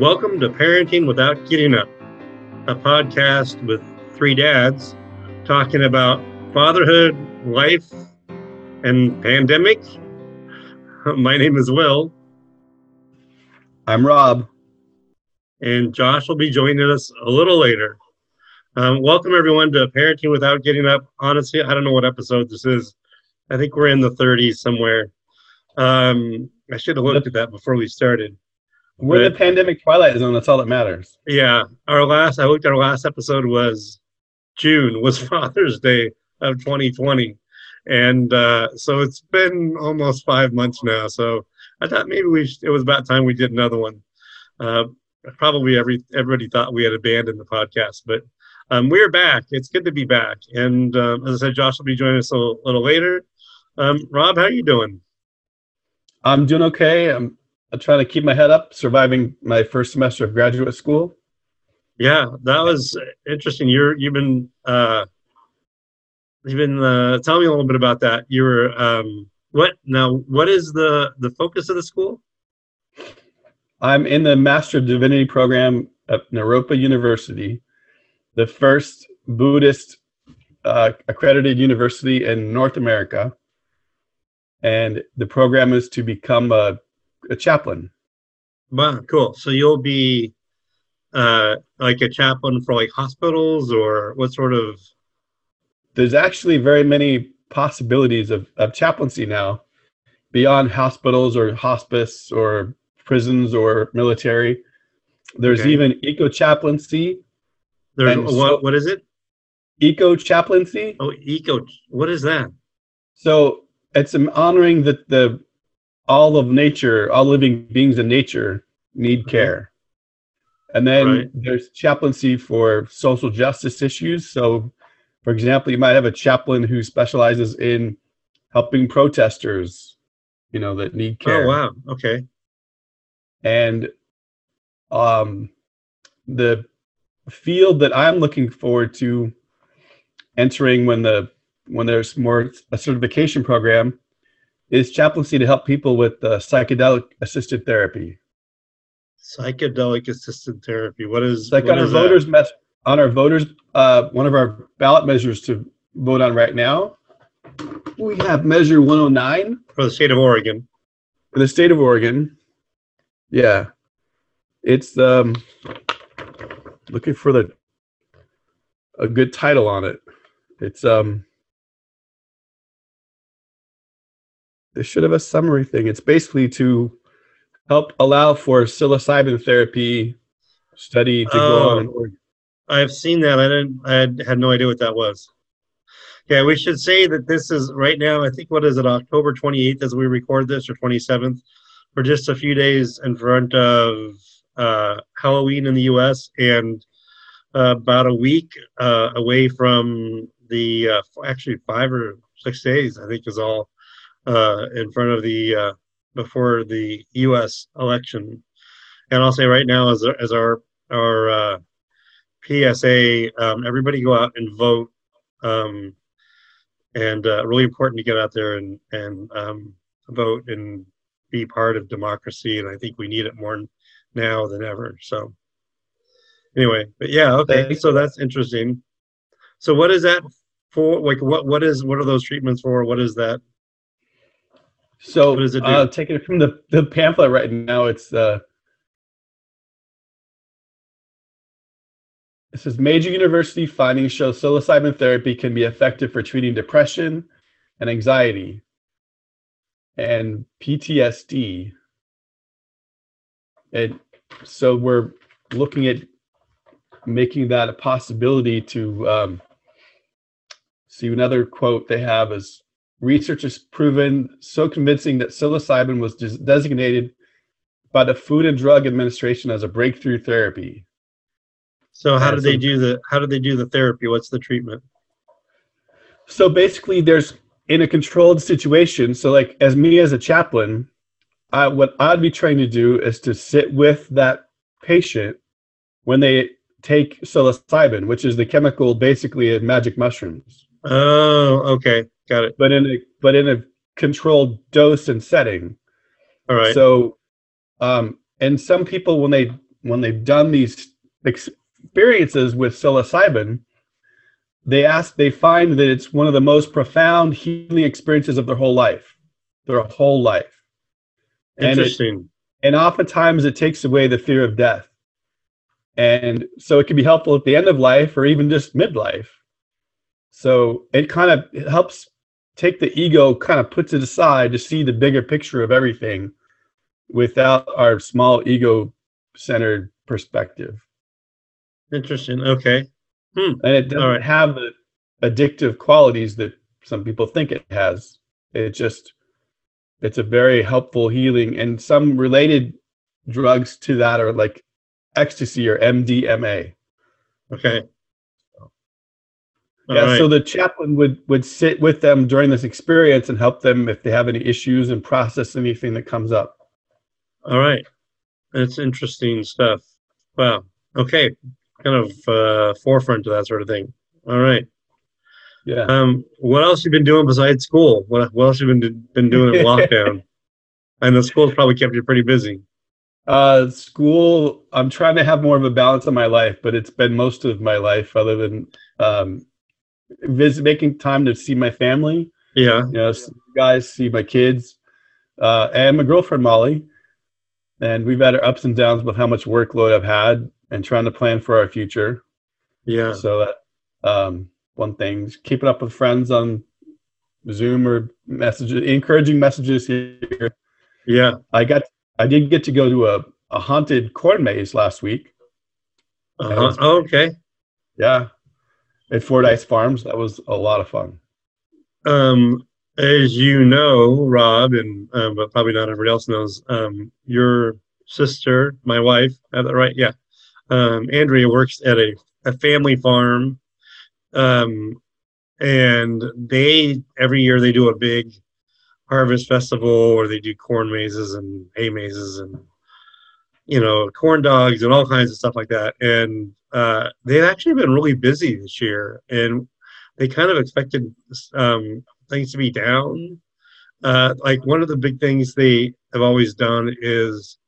Welcome to Parenting Without Getting Up, a podcast with three dads talking about fatherhood, life, and pandemic. My name is Will. I'm Rob. And Josh will be joining us a little later. Um, welcome, everyone, to Parenting Without Getting Up. Honestly, I don't know what episode this is. I think we're in the 30s somewhere. Um, I should have looked at that before we started. We're but, the pandemic twilight zone. That's all that matters. Yeah, our last I looked at our last episode was June was Father's Day of 2020, and uh, so it's been almost five months now. So I thought maybe we it was about time we did another one. Uh, probably every everybody thought we had abandoned the podcast, but um, we're back. It's good to be back. And um, as I said, Josh will be joining us a little, little later. Um, Rob, how are you doing? I'm doing okay. I'm I'm trying to keep my head up, surviving my first semester of graduate school. Yeah, that was interesting. You're you've been uh, you've been uh, tell me a little bit about that. You were um, what now? What is the the focus of the school? I'm in the Master of Divinity program at Naropa University, the first Buddhist uh, accredited university in North America. And the program is to become a a chaplain. Wow, cool. So you'll be uh, like a chaplain for like hospitals or what sort of? There's actually very many possibilities of, of chaplaincy now beyond hospitals or hospice or prisons or military. There's okay. even eco chaplaincy. There's what? So, what is it? Eco chaplaincy. Oh, eco. What is that? So it's honoring the the all of nature, all living beings in nature need mm-hmm. care. And then right. there's chaplaincy for social justice issues. So, for example, you might have a chaplain who specializes in helping protesters, you know, that need oh, care. Oh, wow. Okay. And um, the field that I'm looking forward to entering when the when there's more a certification program is chaplaincy to help people with uh, psychedelic assisted therapy. Psychedelic assisted therapy. What is like what on our voters mess on our voters uh, one of our ballot measures to vote on right now. We have measure 109 for the state of Oregon. For the state of Oregon. Yeah. It's um looking for the a good title on it. It's um They should have a summary thing. It's basically to help allow for psilocybin therapy study to oh, go on. I've seen that. I didn't. I had, had no idea what that was. Yeah, we should say that this is right now. I think what is it, October 28th as we record this, or 27th. We're just a few days in front of uh, Halloween in the U.S. and uh, about a week uh, away from the uh, actually five or six days. I think is all uh, in front of the uh, before the U.S. election. And I'll say right now, as as our our uh, PSA, um, everybody go out and vote. Um, and uh, really important to get out there and and um, vote and be part of democracy. And I think we need it more now than ever. So anyway, but yeah, okay. So that's interesting. So what is that for? Like, what what is what are those treatments for? What is that? So, what does it do? Uh, taking it from the, the pamphlet right now, it's uh, This is major university findings show psilocybin therapy can be effective for treating depression and anxiety and PTSD. And so we're looking at making that a possibility to um, see another quote they have is research has proven so convincing that psilocybin was designated by the Food and Drug Administration as a breakthrough therapy. So how do they do the how do they do the therapy? What's the treatment? So basically there's in a controlled situation, so like as me as a chaplain, I, what I'd be trying to do is to sit with that patient when they take psilocybin, which is the chemical basically in magic mushrooms. Oh, okay. Got it. But in a but in a controlled dose and setting. All right. So, um, and some people when they when they've done these experiences with psilocybin, they ask they find that it's one of the most profound healing experiences of their whole life, their whole life. Interesting. And, it, and oftentimes it takes away the fear of death. And so it can be helpful at the end of life or even just midlife. So it kind of it helps take the ego, kind of puts it aside to see the bigger picture of everything without our small ego centered perspective. Interesting. Okay. Hmm. And it doesn't right. have the addictive qualities that some people think it has. It just it's a very helpful healing and some related drugs to that are like ecstasy or MDMA. Okay. Yeah, right. so the chaplain would would sit with them during this experience and help them if they have any issues and process anything that comes up. All right. That's interesting stuff. Wow. Okay. Kind of uh, forefront to that sort of thing. All right. Yeah. Um, what else you been doing besides school? What what else you been been doing in lockdown? And the school's probably kept you pretty busy. Uh, school. I'm trying to have more of a balance in my life, but it's been most of my life, other than um, visit, making time to see my family. Yeah. You know, guys, see my kids, uh, and my girlfriend Molly and we've had our ups and downs with how much workload I've had and trying to plan for our future. Yeah. So that um, one thing, keeping up with friends on Zoom or messages, encouraging messages here. Yeah. I got, I did get to go to a, a haunted corn maze last week. Uh-huh. Oh, okay. Yeah. At Fordyce Farms. That was a lot of fun. Um, as you know, Rob, and um, but probably not everybody else knows, um, your sister, my wife, have that right? Yeah. Um, Andrea works at a, a family farm, um, and they every year they do a big harvest festival where they do corn mazes and hay mazes and you know corn dogs and all kinds of stuff like that. And uh, they've actually been really busy this year, and they kind of expected um, things to be down. Uh, like one of the big things they have always done is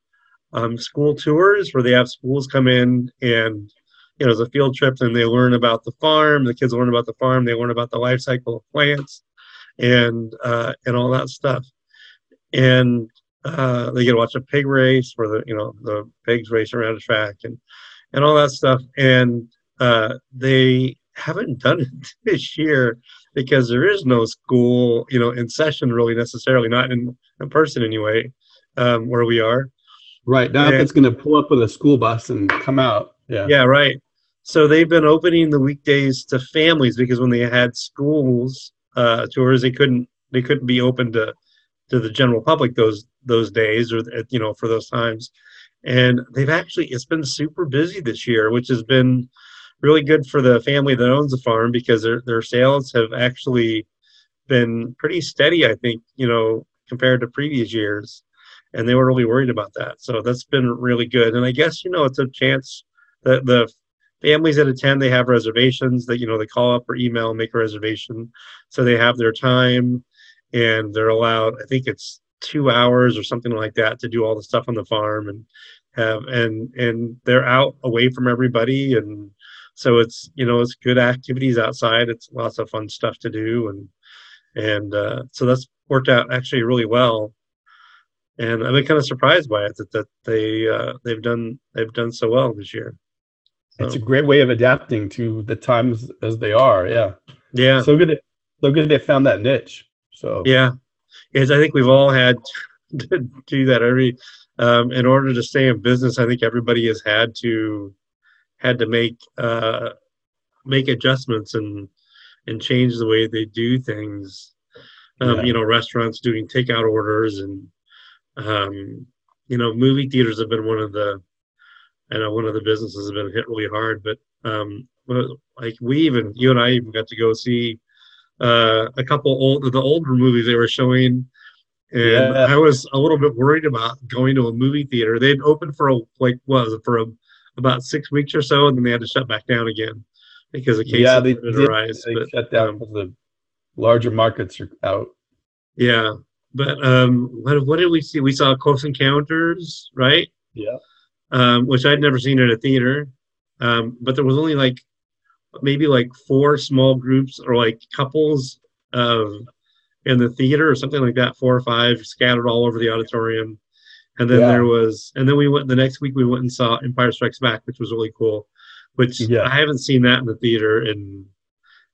um, school tours where they have schools come in and you know, it's a field trip and they learn about the farm. The kids learn about the farm. They learn about the life cycle of plants and uh, and all that stuff. And uh, they get to watch a pig race where the you know the pigs race around a track and and all that stuff. And uh, they haven't done it this year because there is no school, you know, in session really necessarily, not in, in person anyway, um, where we are. Right. Now it's going to pull up with a school bus and come out. Yeah. Yeah. Right. So they've been opening the weekdays to families because when they had schools uh, tours, they couldn't they couldn't be open to to the general public those those days or you know for those times. And they've actually it's been super busy this year, which has been really good for the family that owns the farm because their their sales have actually been pretty steady. I think you know compared to previous years, and they were really worried about that. So that's been really good. And I guess you know it's a chance that the families that attend they have reservations that you know they call up or email make a reservation so they have their time and they're allowed i think it's two hours or something like that to do all the stuff on the farm and have and and they're out away from everybody. And so it's you know it's good activities outside. It's lots of fun stuff to do. And and uh, so that's worked out actually really well. And i've been kind of surprised by it that, that they uh, they've done they've done so well this year. So. it's a great way of adapting to the times as they are. Yeah. Yeah. So good so good they found that niche. So yeah. Yes i think we've all had to do that every um, in order to stay in business i think everybody has had to had to make uh, make adjustments and and change the way they do things. Um, yeah. You know, restaurants doing takeout orders and um, you know, movie theaters have been one of the I know one of the businesses have been hit really hard, but um, like we even you and I even got to go see uh, a couple old the older movies they were showing and yeah. I was a little bit worried about going to a movie theater. They'd opened for a like what was it for a about six weeks or so, and then they had to shut back down again because the cases yeah, they did arise. They but, shut down um, because the larger markets are out. Yeah, but um, what what did we see? We saw Close Encounters, right? Yeah. um, which I'd never seen in a theater. Um, but there was only like maybe like four small groups or like couples of in the theater or something like that, four or five scattered all over the auditorium. And then yeah. there was, and then we went the next week. We went and saw Empire Strikes Back, which was really cool. Which yeah. I haven't seen that in the theater in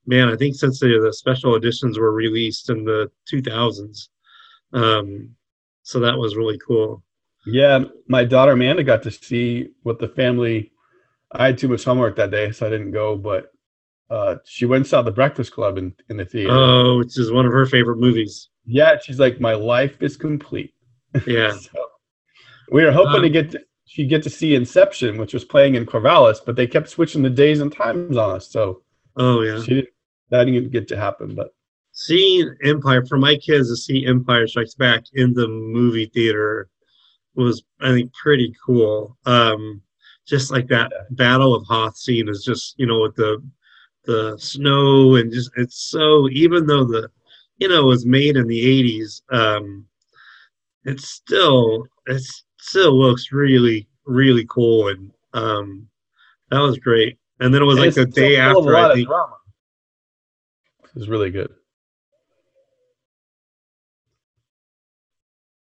man. I think since the, the special editions were released in the 2000s. Um, so that was really cool. Yeah, my daughter Amanda got to see what the family. I had too much homework that day, so I didn't go. But uh, she went and saw The Breakfast Club in, in the theater. Oh, which is one of her favorite movies. Yeah, she's like, my life is complete. Yeah. so, we were hoping um, to get to, she'd get to see Inception, which was playing in Corvallis, but they kept switching the days and times on us. So, oh yeah, she didn't, that didn't get to happen. But seeing Empire for my kids to see Empire Strikes Back in the movie theater was, I think, pretty cool. Um, just like that yeah. Battle of Hoth scene is just you know with the the snow and just it's so even though the you know was made in the 80s um it's still it still looks really really cool and um that was great. And then it was like the day after i think it was really good.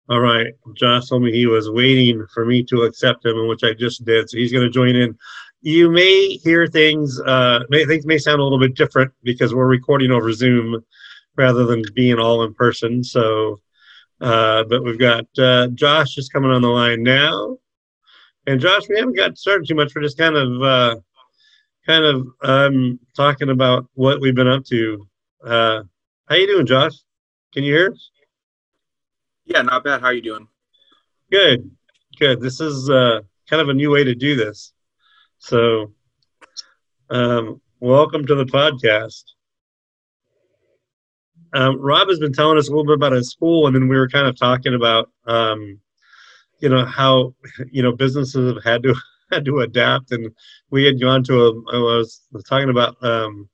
All right. Josh told me he was waiting for me to accept him which i just did. So he's going to join in you may hear things uh may, things may sound a little bit different because we're recording over zoom rather than being all in person. So uh but we've got uh josh just coming on the line now. And josh we haven't got started too much. We're just kind of uh kind of um talking about what we've been up to. Uh how you doing josh? Can you hear us? Yeah not bad. How are you doing? Good. Good. This is uh kind of a new way to do this so, um, welcome to the podcast. Um, Rob has been telling us a little bit about his school, and then we were kind of talking about, um, you know, how you know businesses have had to had to adapt, and we had gone to a. I was talking about. Um,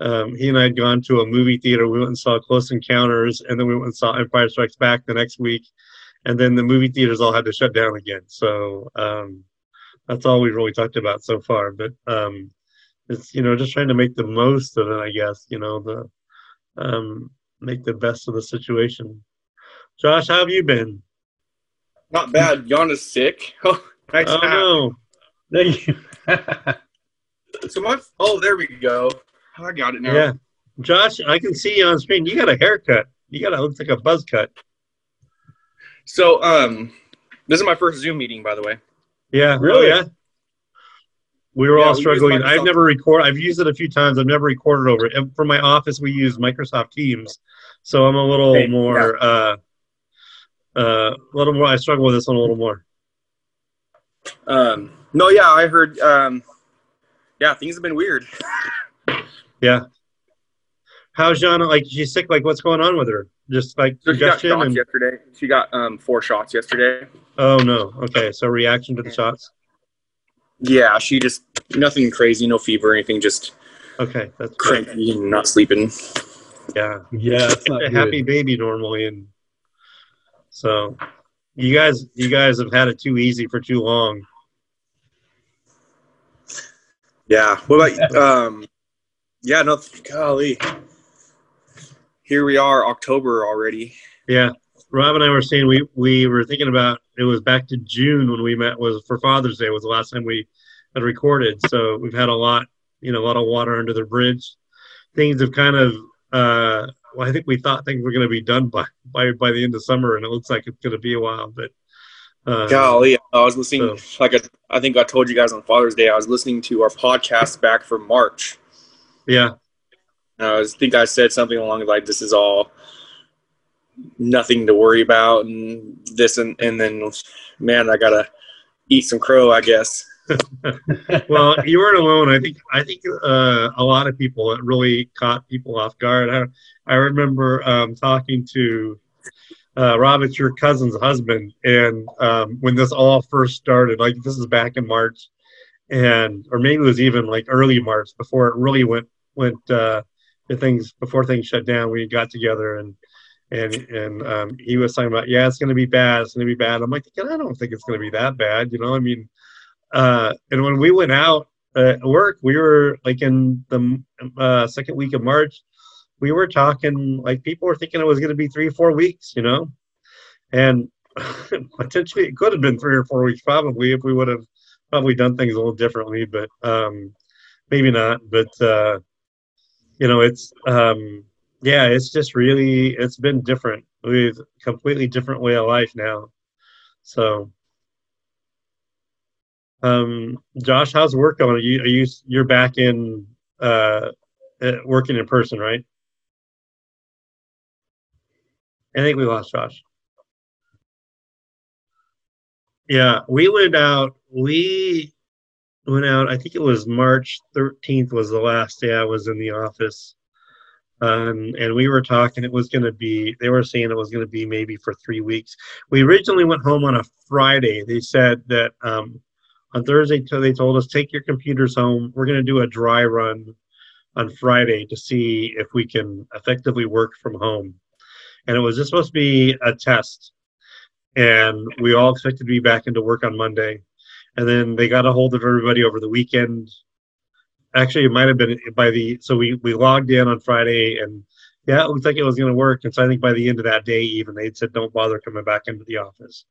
um, he and I had gone to a movie theater. We went and saw Close Encounters, and then we went and saw Empire Strikes Back the next week, and then the movie theaters all had to shut down again. So um, that's all we've really talked about so far. But um, it's you know just trying to make the most of it, I guess. You know the um, make the best of the situation. Josh, how have you been? Not bad. Jan is sick. Oh, nice oh no. Thank you. so my oh, there we go. I got it now. Yeah, Josh, I can see you on screen. You got a haircut. You got a looks like a buzz cut. So, um, this is my first Zoom meeting, by the way. Yeah, oh, really? Oh, yeah. We were yeah, all struggling. I've never recorded. I've used it a few times. I've never recorded over it. And for my office, we use Microsoft Teams, so I'm a little hey, more. Yeah. Uh, uh, a little more. I struggle with this one a little more. Um, no, yeah, I heard. Um, yeah, things have been weird. yeah. How's Jana? Like, she's sick. Like, what's going on with her? Just like so she got shots and... yesterday. She got um four shots yesterday. Oh no. Okay, so reaction to the shots. Yeah, she just nothing crazy, no fever or anything. Just okay, that's cranky and not sleeping. Yeah, yeah, it's a happy baby normally, and so you guys, you guys have had it too easy for too long. Yeah. What about um? Yeah. No. Golly here we are, October already. Yeah, Rob and I were saying we we were thinking about it was back to June when we met was for Father's Day was the last time we had recorded. So we've had a lot, you know, a lot of water under the bridge. Things have kind of. Uh, well, I think we thought things were going to be done by by by the end of summer, and it looks like it's going to be a while. But uh, golly, I was listening. So. Like I, I think I told you guys on Father's Day, I was listening to our podcast back from March. Yeah, I think I said something along like, "This is all nothing to worry about," and this and and then, man, I gotta eat some crow, I guess. well, you weren't alone. I think I think uh, a lot of people it really caught people off guard. I, I remember um, talking to uh, Robert, your cousin's husband, and um, when this all first started, like this is back in March, and or maybe it was even like early March before it really went went uh, the things before things shut down, we got together and and and um, he was talking about, yeah, it's going to be bad. It's going to be bad. I'm like, I don't think it's going to be that bad. You know, I mean, uh, and when we went out at work, we were like in the uh, second week of March. We were talking like people were thinking it was going to be three, four weeks, you know, and potentially it could have been three or four weeks probably if we would have probably done things a little differently, but um, maybe not. But uh, you know, it's um, yeah, it's just really it's been different. We've completely different way of life now. So, um, Josh, how's work going? Are you are you you're back in uh, working in person, right? I think we lost Josh. Yeah, we went out. We went out. I think it was March 13th was the last day I was in the office. Um, and we were talking. It was going to be. They were saying it was going to be maybe for three weeks. We originally went home on a Friday. They said that um, on Thursday they told us take your computers home. We're going to do a dry run on Friday to see if we can effectively work from home. And it was just supposed to be a test and we all expected to be back into work on Monday. And then they got a hold of everybody over the weekend. Actually, it might have been by the so we we logged in on Friday, and yeah, it looked like it was going to work. And so I think by the end of that day, even they said, "Don't bother coming back into the office."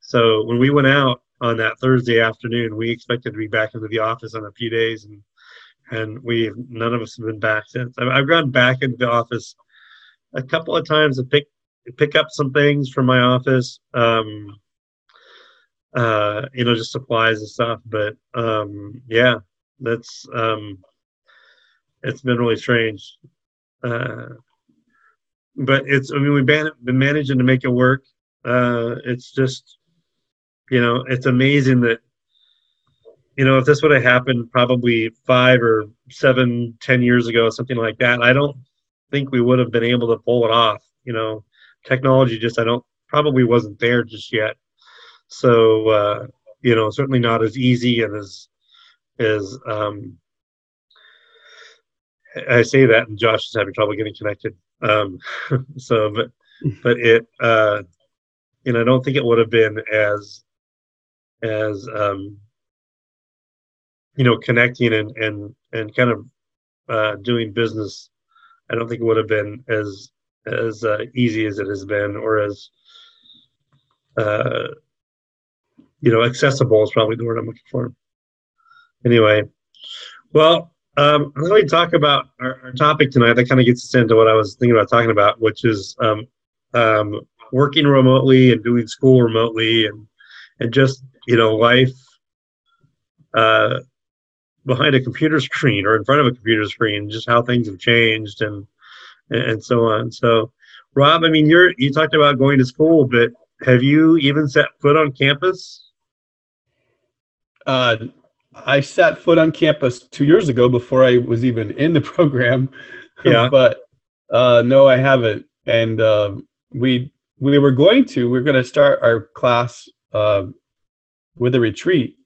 So when we went out on that Thursday afternoon, we expected to be back into the office in a few days, and and we none of us have been back since. I've gone back into the office a couple of times to pick pick up some things from my office. Um, uh, you know, just supplies and stuff. But um, yeah, that's um, it's been really strange. Uh, but it's I mean we've been, been managing to make it work. Uh, it's just you know it's amazing that you know if this would have happened probably five or seven ten years ago something like that i don't think we would have been able to pull it off you know technology just I don't probably wasn't there just yet. So uh, you know, certainly not as easy and as as um, I say that, and Josh is having trouble getting connected. Um, so, but but it, uh, you know, I don't think it would have been as as um, you know, connecting and and and kind of uh, doing business. I don't think it would have been as as uh, easy as it has been, or as uh, you know, accessible is probably the word I'm looking for. Anyway, well, um, let me talk about our, our topic tonight. That kind of gets us into what I was thinking about talking about, which is um, um, working remotely and doing school remotely, and and just you know, life uh, behind a computer screen or in front of a computer screen, just how things have changed and and so on. So, Rob, I mean, you're you talked about going to school, but have you even set foot on campus? Uh, I set foot on campus two years ago before I was even in the program. Yeah, but uh, no, I haven't. And uh, we we were going to we are going to start our class uh, with a retreat,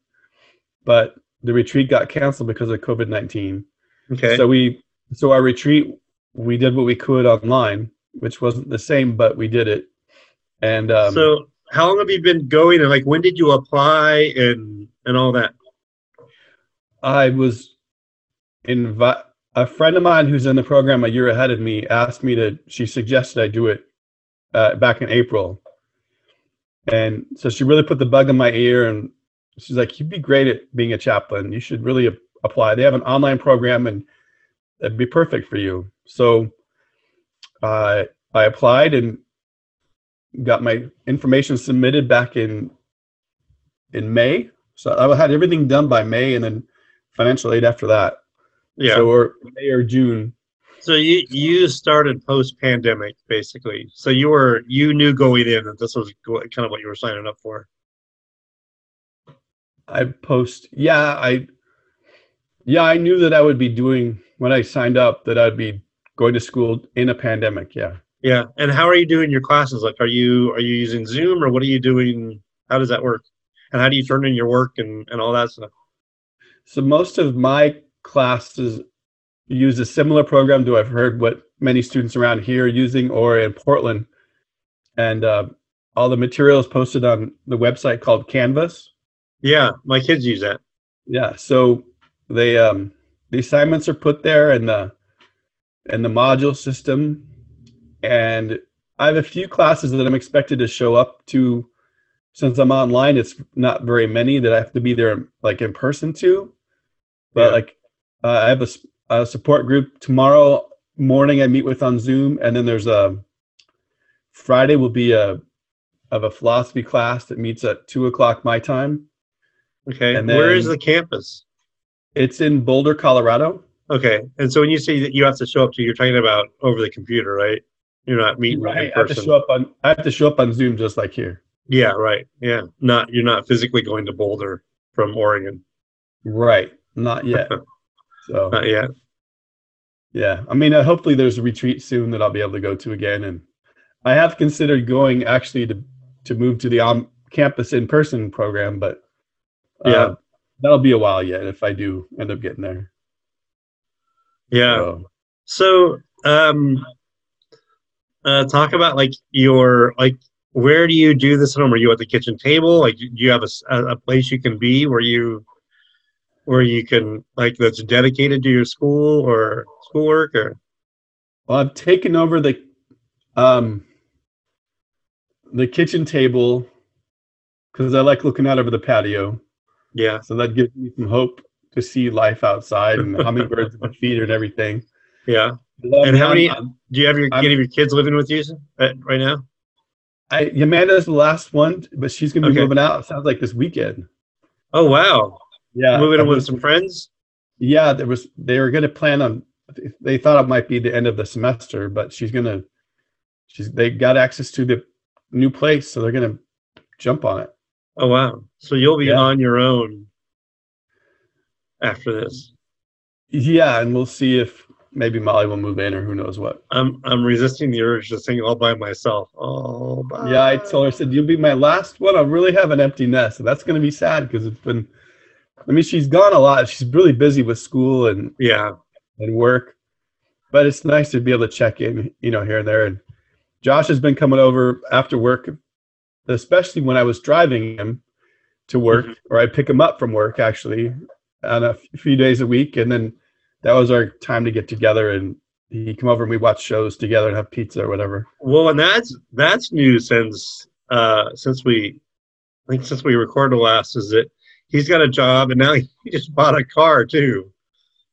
but the retreat got canceled because of COVID nineteen. Okay. So we so our retreat we did what we could online, which wasn't the same, but we did it. And um, so, how long have you been going? And like, when did you apply and and all that? I was invite a friend of mine who's in the program a year ahead of me asked me to. She suggested I do it uh, back in April, and so she really put the bug in my ear, and she's like, "You'd be great at being a chaplain. You should really apply. They have an online program, and that'd be perfect for you." So uh, I applied and got my information submitted back in in May. So I had everything done by May, and then financial aid after that. Yeah. So or May or June. So you you started post pandemic basically. So you were you knew going in that this was kind of what you were signing up for. I post yeah I yeah I knew that I would be doing when I signed up that I'd be going to school in a pandemic. Yeah. Yeah. And how are you doing your classes? Like, are you are you using Zoom or what are you doing? How does that work? And how do you turn in your work and and all that stuff? So most of my classes use a similar program to I've heard what many students around here are using or in Portland, and uh, all the materials posted on the website called Canvas. Yeah, my kids use that. Yeah, so they um the assignments are put there and the and the module system, and I have a few classes that I'm expected to show up to. Since I'm online, it's not very many that I have to be there like in person to. But Yeah. like, uh, I have a support group tomorrow morning. I meet with on Zoom, and then there's a Friday will be a of a philosophy class that meets at two o'clock my time. Okay. And Where is the campus? It's in Boulder, Colorado. Okay. And so when you say that you have to show up to, you're talking about over the computer, right? You're not meeting in person. I have to show up on. I have to show up on Zoom just like here. Yeah, right. Yeah. Not you're not physically going to Boulder from Oregon. Right. Not yet. So Not yet. yeah, I mean, uh, hopefully there's a retreat soon that I'll be able to go to again, and I have considered going actually to to move to the on campus in person program, but uh, Yeah. that'll be a while yet if I do end up getting there. Yeah. So, So, um, uh, talk about like your like where do you do this at home? Are you at the kitchen table? Like, do you have a, a place you can be where you where you can like that's dedicated to your school or schoolwork or well, I've taken over the um the kitchen table because I like looking out over the patio. yeah So that gives me some hope to see life outside and hummingbirds and my feet and everything. yeah. And how many- I'm- Do you have your I'm- any of your kids living with you right now? I, Amanda's the last one, but she's gonna be Okay. moving out. It sounds like this weekend. Oh wow, Yeah, moving in with some friends. Yeah, there was. They were gonna plan on. They thought it might be the end of the semester, but she's gonna. She's. They got access to the new place, so they're gonna jump on it. Oh wow, so you'll be Yeah. on your own after this. Yeah, and we'll see if maybe Molly will move in or who knows what. I'm I'm resisting the urge to sing all by myself. Oh, bye. Yeah, I told her, I said, You'll be my last one. I'll really have an empty nest. And that's going to be sad because it's been, I mean, she's gone a lot. She's really busy with school and, Yeah, and work, but it's nice to be able to check in, you know, here and there. And Josh has been coming over after work, especially when I was driving him to work, Mhm. or I pick him up from work actually on a few days a week. And then that was our time to get together and he'd come over and we watch shows together and have pizza or whatever. Well, and that's that's new since uh since we I think since we recorded last is that he's got a job and now he just bought a car too.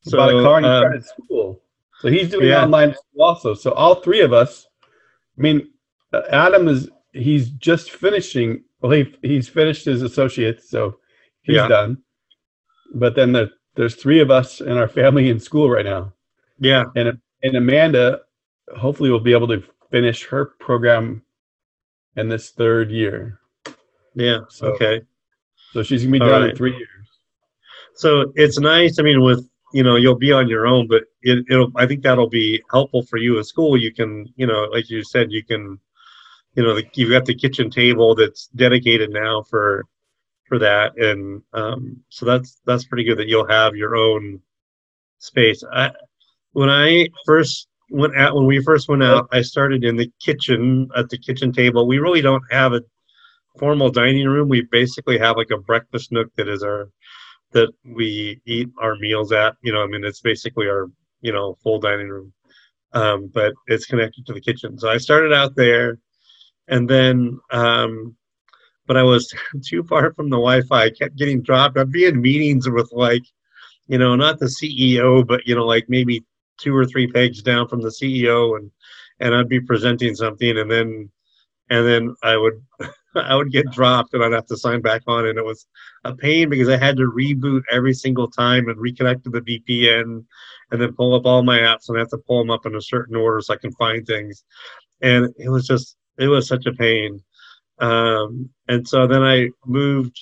He bought a car and he um, started school. So he's doing yeah. online school also. So all three of us, I mean, uh, Adam is he's just finishing. Well, he he's finished his associates, so he's Yeah. done. But then the, there's three of us in our family in school right now, yeah, and and Amanda, hopefully, will be able to finish her program in this third year. yeah. So- okay. So she's gonna be All done right. in three years. So it's nice. I mean, with you know, you'll be on your own, but it, it'll. I think that'll be helpful for you at school. You can, you know, like you said, you can, you know, the, you've got the kitchen table that's dedicated now for for that, and um, so that's that's pretty good that you'll have your own space. I, when I first went out, when we first went out, I started in the kitchen at the kitchen table. We really don't have a formal dining room. We basically have like a breakfast nook that is our that we eat our meals at. You know, I mean, it's basically our you know full dining room, um, but it's connected to the kitchen. So I started out there, and then, um, but I was too far from the Wi-Fi. I kept getting dropped. I'd be in meetings with like, you know, not the CEO, but you know, like maybe two or three pegs down from the CEO, and and I'd be presenting something, and then and then I would I would get dropped, and I'd have to sign back on, and it was a pain because I had to reboot every single time and reconnect to the VPN and then pull up all my apps and I have to pull them up in a certain order so I can find things. And it was just, it was such a pain. Um, and so then I moved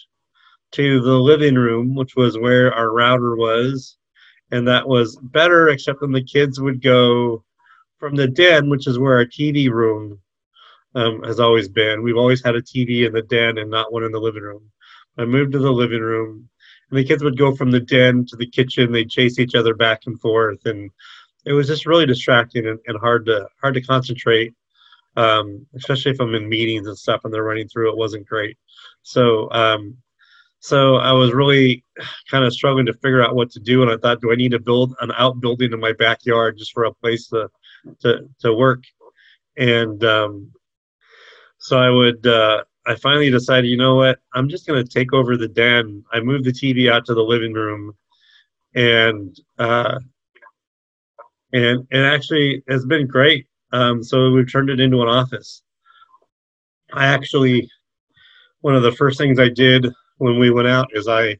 to the living room, which was where our router was. And that was better, except then the kids would go from the den, which is where our TV room um, has always been. We've always had a TV in the den and not one in the living room. I moved to the living room, and the kids would go from the den to the kitchen. They'd chase each other back and forth, and it was just really distracting and, and hard to hard to concentrate, um, especially if I'm in meetings and stuff and they're running through. It wasn't great. So um, so I was really kind of struggling to figure out what to do, and I thought, do I need to build an outbuilding in my backyard just for a place to to to work? And um, so I would. Uh, I finally decided, you know what? I'm just going to take over the den. I moved the TV out to the living room, and uh, and it actually has been great. Um, so we've turned it into an office. I actually, one of the first things I did when we went out is I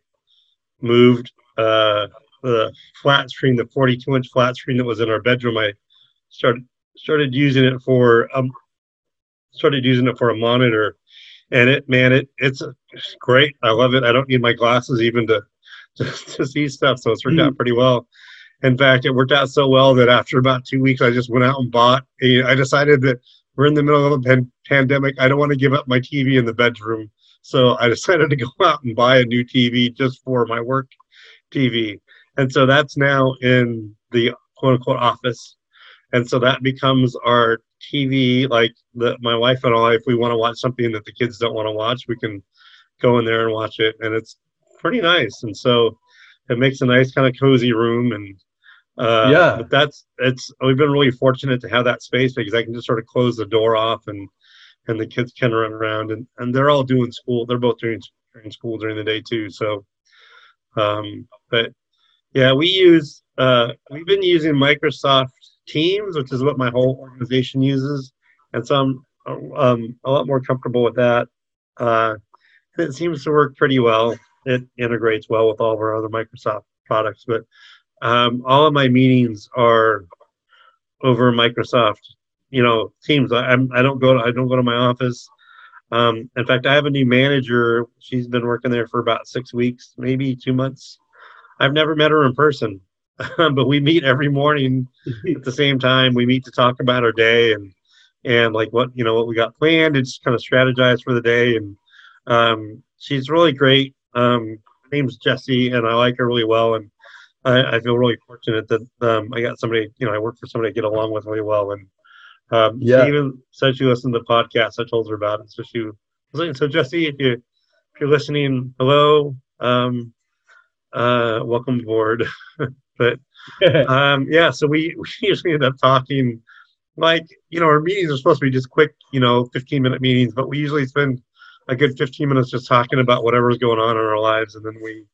moved uh, the flat screen, the 42 inch flat screen that was in our bedroom. I started started using it for um, started using it for a monitor, and it man, it it's, it's great. I love it. I don't need my glasses even to to, to see stuff, so it's worked out mm. pretty well. In fact, it worked out so well that after about two weeks, I just went out and bought. A, I decided that we're in the middle of a pan- pandemic. I don't want to give up my TV in the bedroom, so I decided to go out and buy a new TV just for my work TV. And so that's now in the quote unquote office. And so that becomes our TV. Like the, my wife and I, if we want to watch something that the kids don't want to watch, we can go in there and watch it. And it's pretty nice. And so it makes a nice kind of cozy room. And uh, yeah, but that's it's we've been really fortunate to have that space because I can just sort of close the door off and and the kids can run around and and they're all doing school. They're both doing, doing school during the day too. So, um, but yeah, we use uh, we've been using Microsoft Teams, which is what my whole organization uses, and so I'm um, a lot more comfortable with that. Uh, it seems to work pretty well. It integrates well with all of our other Microsoft products, but um, all of my meetings are over Microsoft. You know, Teams. I, I'm, I don't go. To, I don't go to my office. Um, in fact, I have a new manager. She's been working there for about six weeks, maybe two months. I've never met her in person, but we meet every morning at the same time. We meet to talk about our day and and like what you know what we got planned and just kind of strategize for the day. And um, she's really great. Um, name's Jessie, and I like her really well. And I, I feel really fortunate that um, I got somebody, you know, I work for somebody I get along with really well. And um, yeah. she even said she listened to the podcast. I told her about it. So she was like, so Jessie, if you if you're listening, hello, um, uh, welcome aboard. but um, yeah, so we, we usually end up talking like you know our meetings are supposed to be just quick, you know, 15 minute meetings, but we usually spend a good 15 minutes just talking about whatever's going on in our lives, and then we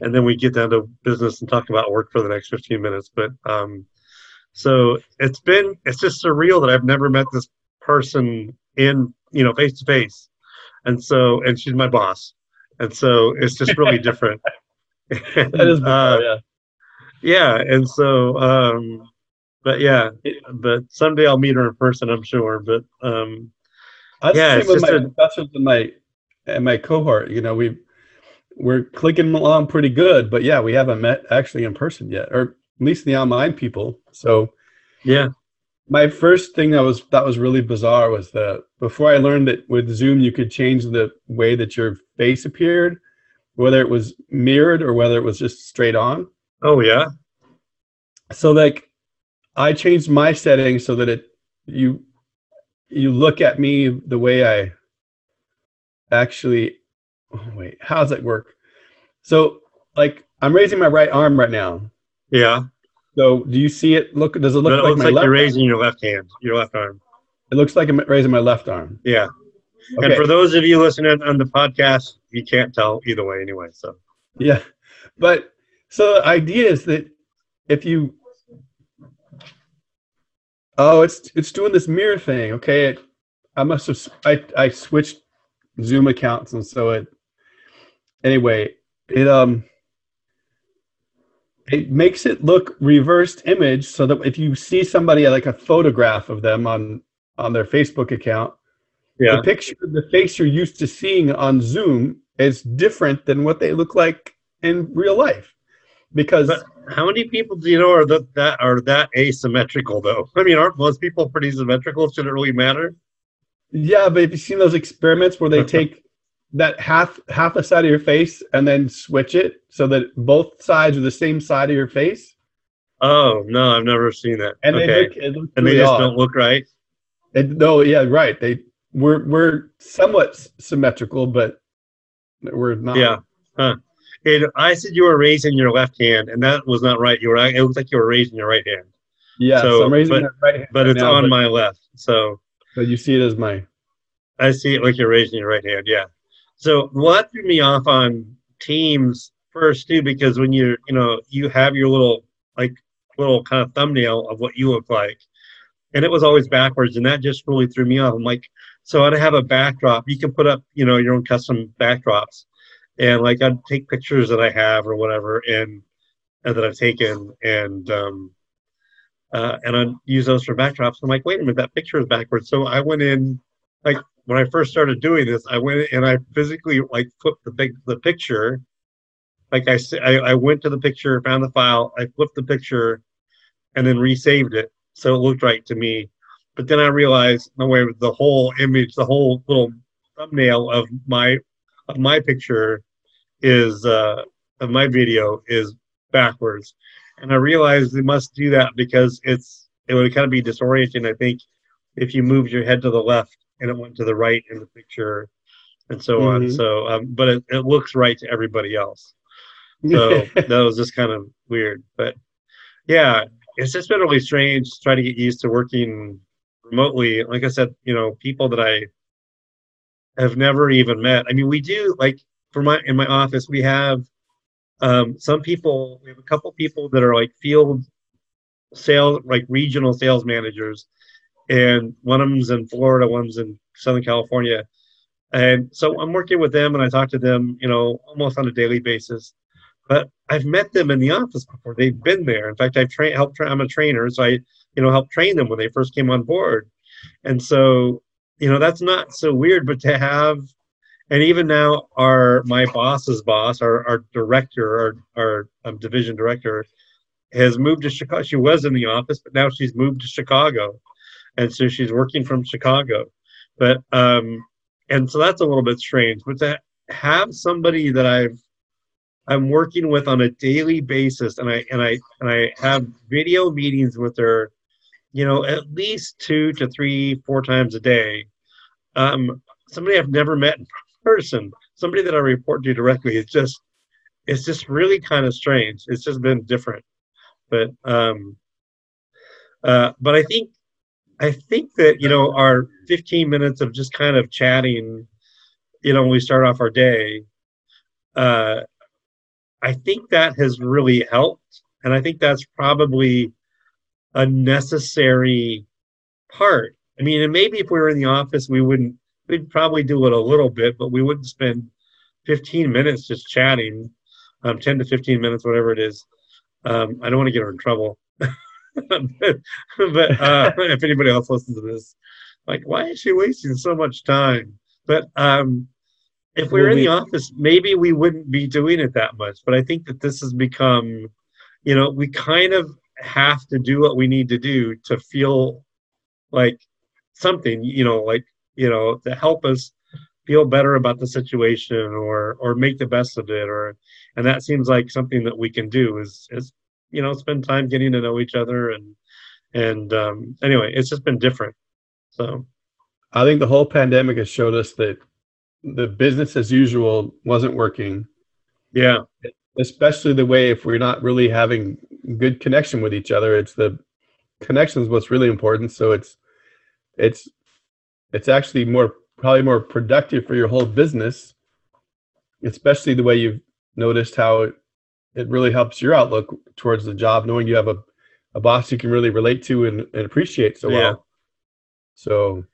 and then we get down to business and talk about work for the next 15 minutes. But um, so it's been it's just surreal that I've never met this person in you know face to face, and so and she's my boss, and so it's just really different. that is uh, yeah. Yeah, and so um, but yeah, but someday I'll meet her in person, I'm sure. But um, I yeah, it's with my a, professors in my in my cohort. You know, we we're clicking along pretty good, but yeah, we haven't met actually in person yet, or at least the online people. So yeah, my first thing that was that was really bizarre was that before I learned that with Zoom you could change the way that your face appeared, whether it was mirrored or whether it was just straight on. Oh yeah. So like I changed my settings so that it you you look at me the way I actually Oh, wait, how does that work? So like I'm raising my right arm right now. Yeah. So do you see it? Look, does it look it like my like left you're raising arm? your left hand, your left arm? It looks like I'm raising my left arm. Yeah. Okay. And for those of you listening on the podcast, you can't tell either way anyway. So yeah, but so the idea is that if you oh, it's it's doing this mirror thing. Okay, it, I must have I I switched Zoom accounts and so it anyway it um it makes it look reversed image so that if you see somebody like a photograph of them on on their Facebook account, yeah. the picture, the face you're used to seeing on Zoom is different than what they look like in real life. Because but how many people do you know are that, that are that asymmetrical though? I mean, aren't most people pretty symmetrical? Should it really matter? Yeah, but have you seen those experiments where they take that half half a side of your face and then switch it so that both sides are the same side of your face? Oh no, I've never seen that. And okay. they look, look and they just odd. don't look right. And, no, yeah, right. They we're we're somewhat symmetrical, but we're not. Yeah, Huh. And I said you were raising your left hand, and that was not right. You were. It looked like you were raising your right hand. Yeah, so, so I'm raising but, right hand. But it's now, on but, my left. So. But you see it as my. I see it like you're raising your right hand. Yeah. So what threw me off on Teams first too, because when you're, you know, you have your little like little kind of thumbnail of what you look like, and it was always backwards, and that just really threw me off. I'm like, so I'd have a backdrop. You can put up, you know, your own custom backdrops, and like I'd take pictures that I have or whatever, and, and that I've taken, and um, uh, and I'd use those for backdrops. I'm like, wait a minute, that picture is backwards. So I went in, like when I first started doing this, I went and I physically like flipped the big the picture. Like I, I, I went to the picture, found the file, I flipped the picture, and then resaved it so it looked right to me. But then I realized, no way, the whole image, the whole little thumbnail of my of my picture is uh, of my video is backwards, and I realized they must do that because it's it would kind of be disorienting. I think if you moved your head to the left and it went to the right in the picture, and so mm-hmm. on. So, um, but it, it looks right to everybody else. So that was just kind of weird, but yeah, it's just been really strange to try to get used to working remotely. Like I said, you know, people that I have never even met. I mean, we do like for my in my office, we have um, some people. We have a couple people that are like field sales, like regional sales managers, and one of them's in Florida, one's in Southern California. And so I'm working with them, and I talk to them, you know, almost on a daily basis. But I've met them in the office before. They've been there. In fact, I've trained, helped. Tra- I'm a trainer, so I, you know, helped train them when they first came on board. And so, you know, that's not so weird. But to have, and even now, our my boss's boss, our our director, our our um, division director, has moved to Chicago. She was in the office, but now she's moved to Chicago, and so she's working from Chicago. But um, and so that's a little bit strange. But to have somebody that I've I'm working with on a daily basis, and I and I and I have video meetings with her, you know, at least two to three, four times a day. Um, somebody I've never met in person, somebody that I report to directly. It's just, it's just really kind of strange. It's just been different, but um, uh, but I think I think that you know our 15 minutes of just kind of chatting, you know, when we start off our day, uh, I think that has really helped. And I think that's probably a necessary part. I mean, and maybe if we were in the office, we wouldn't, we'd probably do it a little bit, but we wouldn't spend 15 minutes just chatting, um, 10 to 15 minutes, whatever it is. Um, I don't want to get her in trouble. but, but uh, if anybody else listens to this, like, why is she wasting so much time? But um, if we were in the office, maybe we wouldn't be doing it that much. But I think that this has become, you know, we kind of have to do what we need to do to feel like something, you know, like, you know, to help us feel better about the situation or or make the best of it or and that seems like something that we can do is is you know spend time getting to know each other and and um anyway it's just been different so i think the whole pandemic has showed us that the business as usual wasn't working. Yeah. Especially the way if we're not really having good connection with each other, it's the connections what's really important. So it's it's it's actually more probably more productive for your whole business, especially the way you've noticed how it, really helps your outlook towards the job, knowing you have a, a boss you can really relate to and, and appreciate so yeah. well. So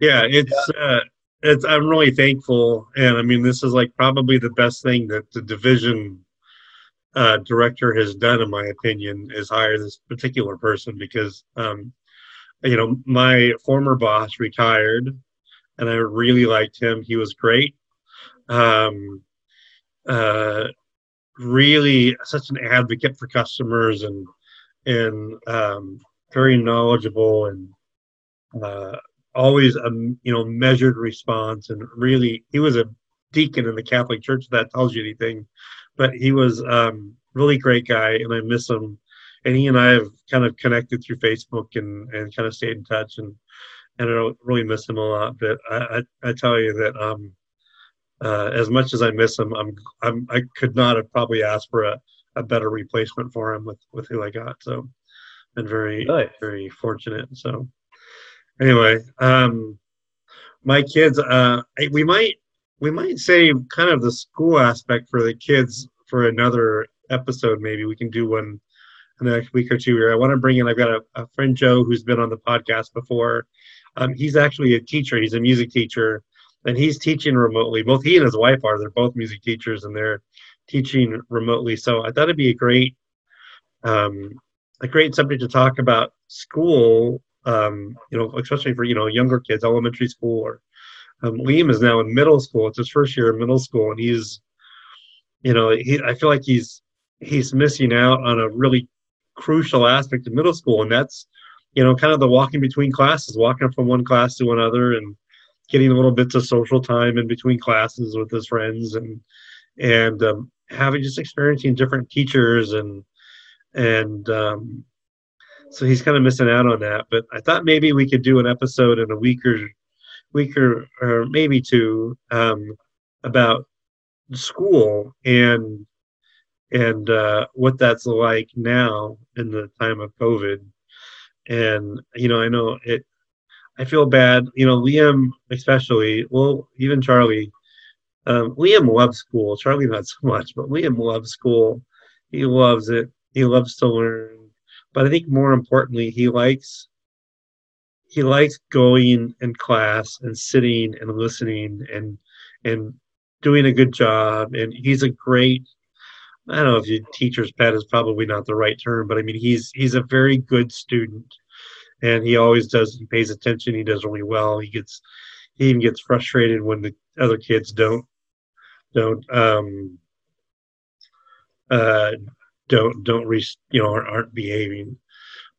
yeah, it's yeah. uh it's I'm really thankful, and I mean this is like probably the best thing that the division uh, director has done, in my opinion, is hire this particular person because um, you know my former boss retired, and I really liked him. He was great. Um, uh, really such an advocate for customers and and um, very knowledgeable and uh, always a you know measured response and really he was a deacon in the Catholic Church. That tells you anything, but he was um, really great guy, and I miss him. And he and I have kind of connected through Facebook and and kind of stayed in touch, and and I really miss him a lot. But I I, I tell you that um uh, as much as I miss him, I'm, I'm I could not have probably asked for a, a better replacement for him with with who I got. So, been very nice. very fortunate. So, anyway, um, my kids, uh, we might we might save kind of the school aspect for the kids for another episode. Maybe we can do one in the next week or two here. I want to bring in. I've got a, a friend Joe who's been on the podcast before. Um, he's actually a teacher. He's a music teacher and he's teaching remotely. Both he and his wife are. They're both music teachers, and they're teaching remotely. So I thought it'd be a great, um, a great subject to talk about school. Um, you know, especially for you know younger kids, elementary school. Or um, Liam is now in middle school. It's his first year in middle school, and he's, you know, he. I feel like he's he's missing out on a really crucial aspect of middle school, and that's, you know, kind of the walking between classes, walking from one class to another, and getting a little bits of social time in between classes with his friends and and um, having just experiencing different teachers and and um, so he's kind of missing out on that. But I thought maybe we could do an episode in a week or week or, or maybe two um, about school and and uh, what that's like now in the time of COVID. And you know, I know it I feel bad. You know, Liam especially. Well, even Charlie. Um, Liam loves school. Charlie not so much, but Liam loves school. He loves it. He loves to learn. But I think more importantly, he likes he likes going in class and sitting and listening and and doing a good job. And he's a great I don't know if you teacher's pet is probably not the right term, but I mean he's he's a very good student and he always does. He pays attention. He does really well. He gets he even gets frustrated when the other kids don't don't um uh don't don't re you know aren't, aren't behaving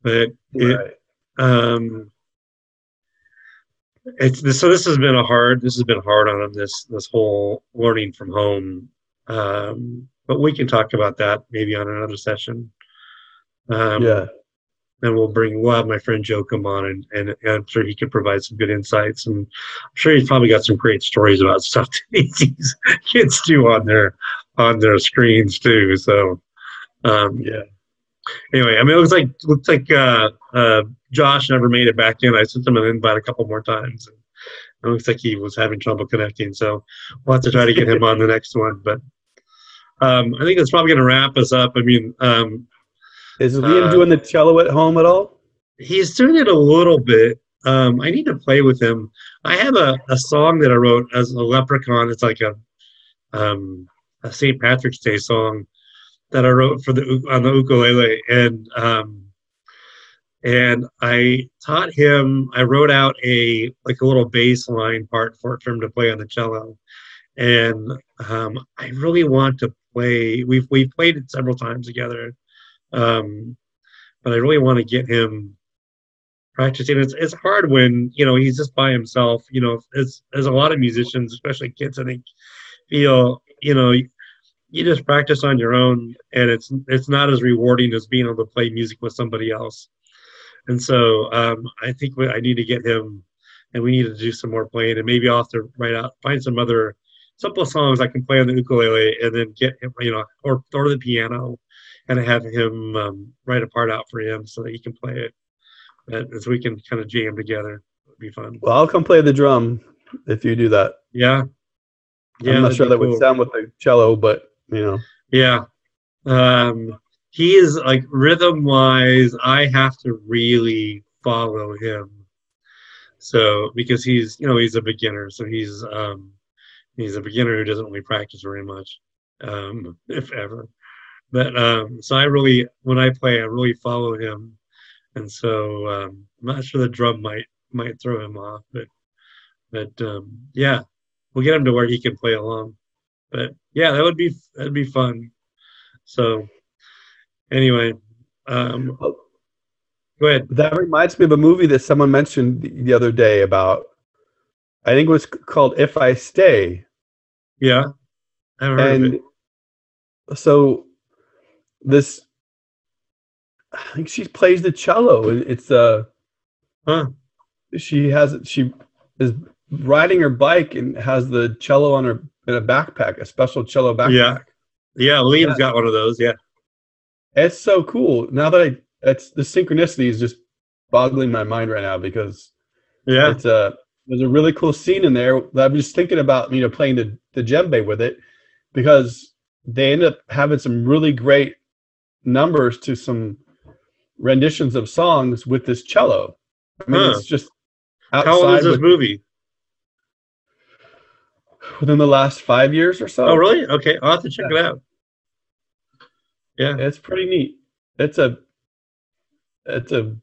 but it right. um it's this so this has been a hard this has been hard on him this this whole learning from home um but we can talk about that maybe on another session um yeah and we'll bring we'll have my friend Joe come on and, and, and I'm sure he can provide some good insights and I'm sure he's probably got some great stories about stuff that these kids do on their on their screens too. So um, yeah. Anyway, I mean it looks like looks like uh, uh, Josh never made it back in. I sent him an invite a couple more times. And it looks like he was having trouble connecting, so we'll have to try to get him on the next one. But um, I think that's probably going to wrap us up. I mean, um, is Liam uh, doing the cello at home at all? He's doing it a little bit. Um, I need to play with him. I have a, a song that I wrote as a leprechaun. It's like a um, a St. Patrick's Day song that I wrote for the on the ukulele, and um, and I taught him. I wrote out a like a little bass line part for, for him to play on the cello, and um, I really want to play. We've we've played it several times together, um, but I really want to get him practicing. It's it's hard when you know he's just by himself. You know, as as a lot of musicians, especially kids, I think feel you know you just practice on your own, and it's it's not as rewarding as being able to play music with somebody else. And so um, I think I need to get him, and we need to do some more playing, and maybe I'll have to write out find some other simple songs I can play on the ukulele, and then get him, you know, or or the piano, kind of have him um, write a part out for him so that he can play it, and, so we can kind of jam together. It'd be fun. Well, I'll come play the drum if you do that. Yeah, yeah. I'm not sure that cool. would sound with the cello, but you know. Yeah. Um, he is like rhythm wise. I have to really follow him. So because he's you know he's a beginner, so he's um, he's a beginner who doesn't really practice very much, um, if ever. But um, so I really, when I play, I really follow him, and so um, I'm not sure the drum might might throw him off, but but um, yeah, we'll get him to where he can play along. But yeah, that would be that'd be fun. So anyway, um, go ahead. That reminds me of a movie that someone mentioned the other day about. I think it was called If I Stay. Yeah, I remember. and so this I think she plays the cello. It's uh huh. she has she is riding her bike and has the cello on her in a backpack, a special cello backpack. Yeah. Yeah, Liam's Yeah. got one of those. Yeah. It's so cool. Now that I, it's the synchronicity is just boggling my mind right now because Yeah. it's a there's a really cool scene in there that I'm just thinking about, you know, playing the the djembe with it because they end up having some really great numbers to some renditions of songs with this cello. I mean, Huh. it's just How old is this with- movie? within the last five years or so. Oh, really? Okay. I'll have to check it out. Yeah. It's pretty neat. It's a, it's a,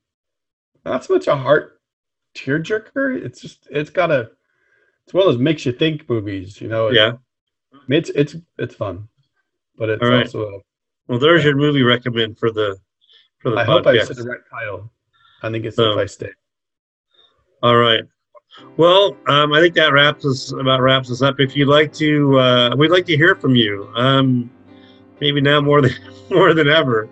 not so much a heart tearjerker. It's just, it's got a, it's one of those makes you think movies. You know. It- Yeah. It's it's it's fun, but it's right. also. A, Well, there's your movie recommend for the for the I hope I said the right title. I think it's So- if I stay. All right. Well, um, I think that wraps us about wraps us up. If you'd like to, uh, we'd like to hear from you. Um, maybe now more than more than ever.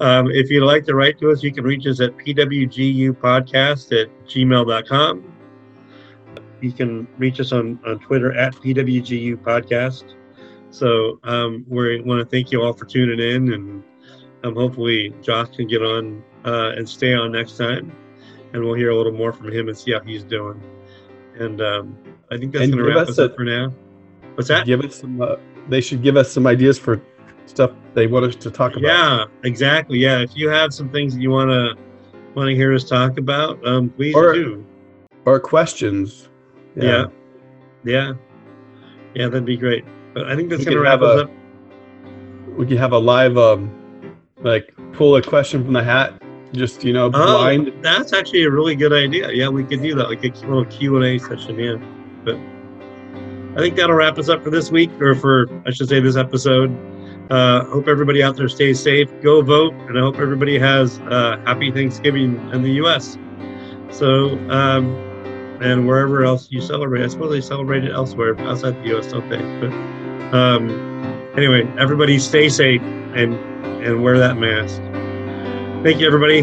Um, if you'd like to write to us, you can reach us at pwgupodcast at gmail.com. You can reach us on, on Twitter at pwgu podcast. So um, we want to thank you all for tuning in, and um, hopefully Josh can get on uh, and stay on next time and we'll hear a little more from him and see how he's doing. And um, I think that's going to wrap us us up for now. What's that? Give it some. Uh, they should give us some ideas for stuff they want us to talk about. Yeah, exactly. Yeah, if you have some things that you want to want to hear us talk about, um, please Or- do. Or questions. Yeah. Yeah, yeah, that'd be great. But I think that's going to wrap us up. We could have a live, um, like pull a question from the hat. Just you know, Oh, blind. that's actually a really good idea. Yeah, we could do that, like a little Q and A session. Yeah, but I think that'll wrap us up for this week, or for I should say this episode. Uh, hope everybody out there stays safe. Go vote, and I hope everybody has uh, happy Thanksgiving in the U.S. So, um, and wherever else you celebrate, I suppose they celebrate it elsewhere outside the U.S., don't they? But um, anyway, everybody stay safe and and wear that mask. Thank you, everybody.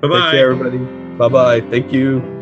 Bye bye. everybody. Bye bye. Thank you.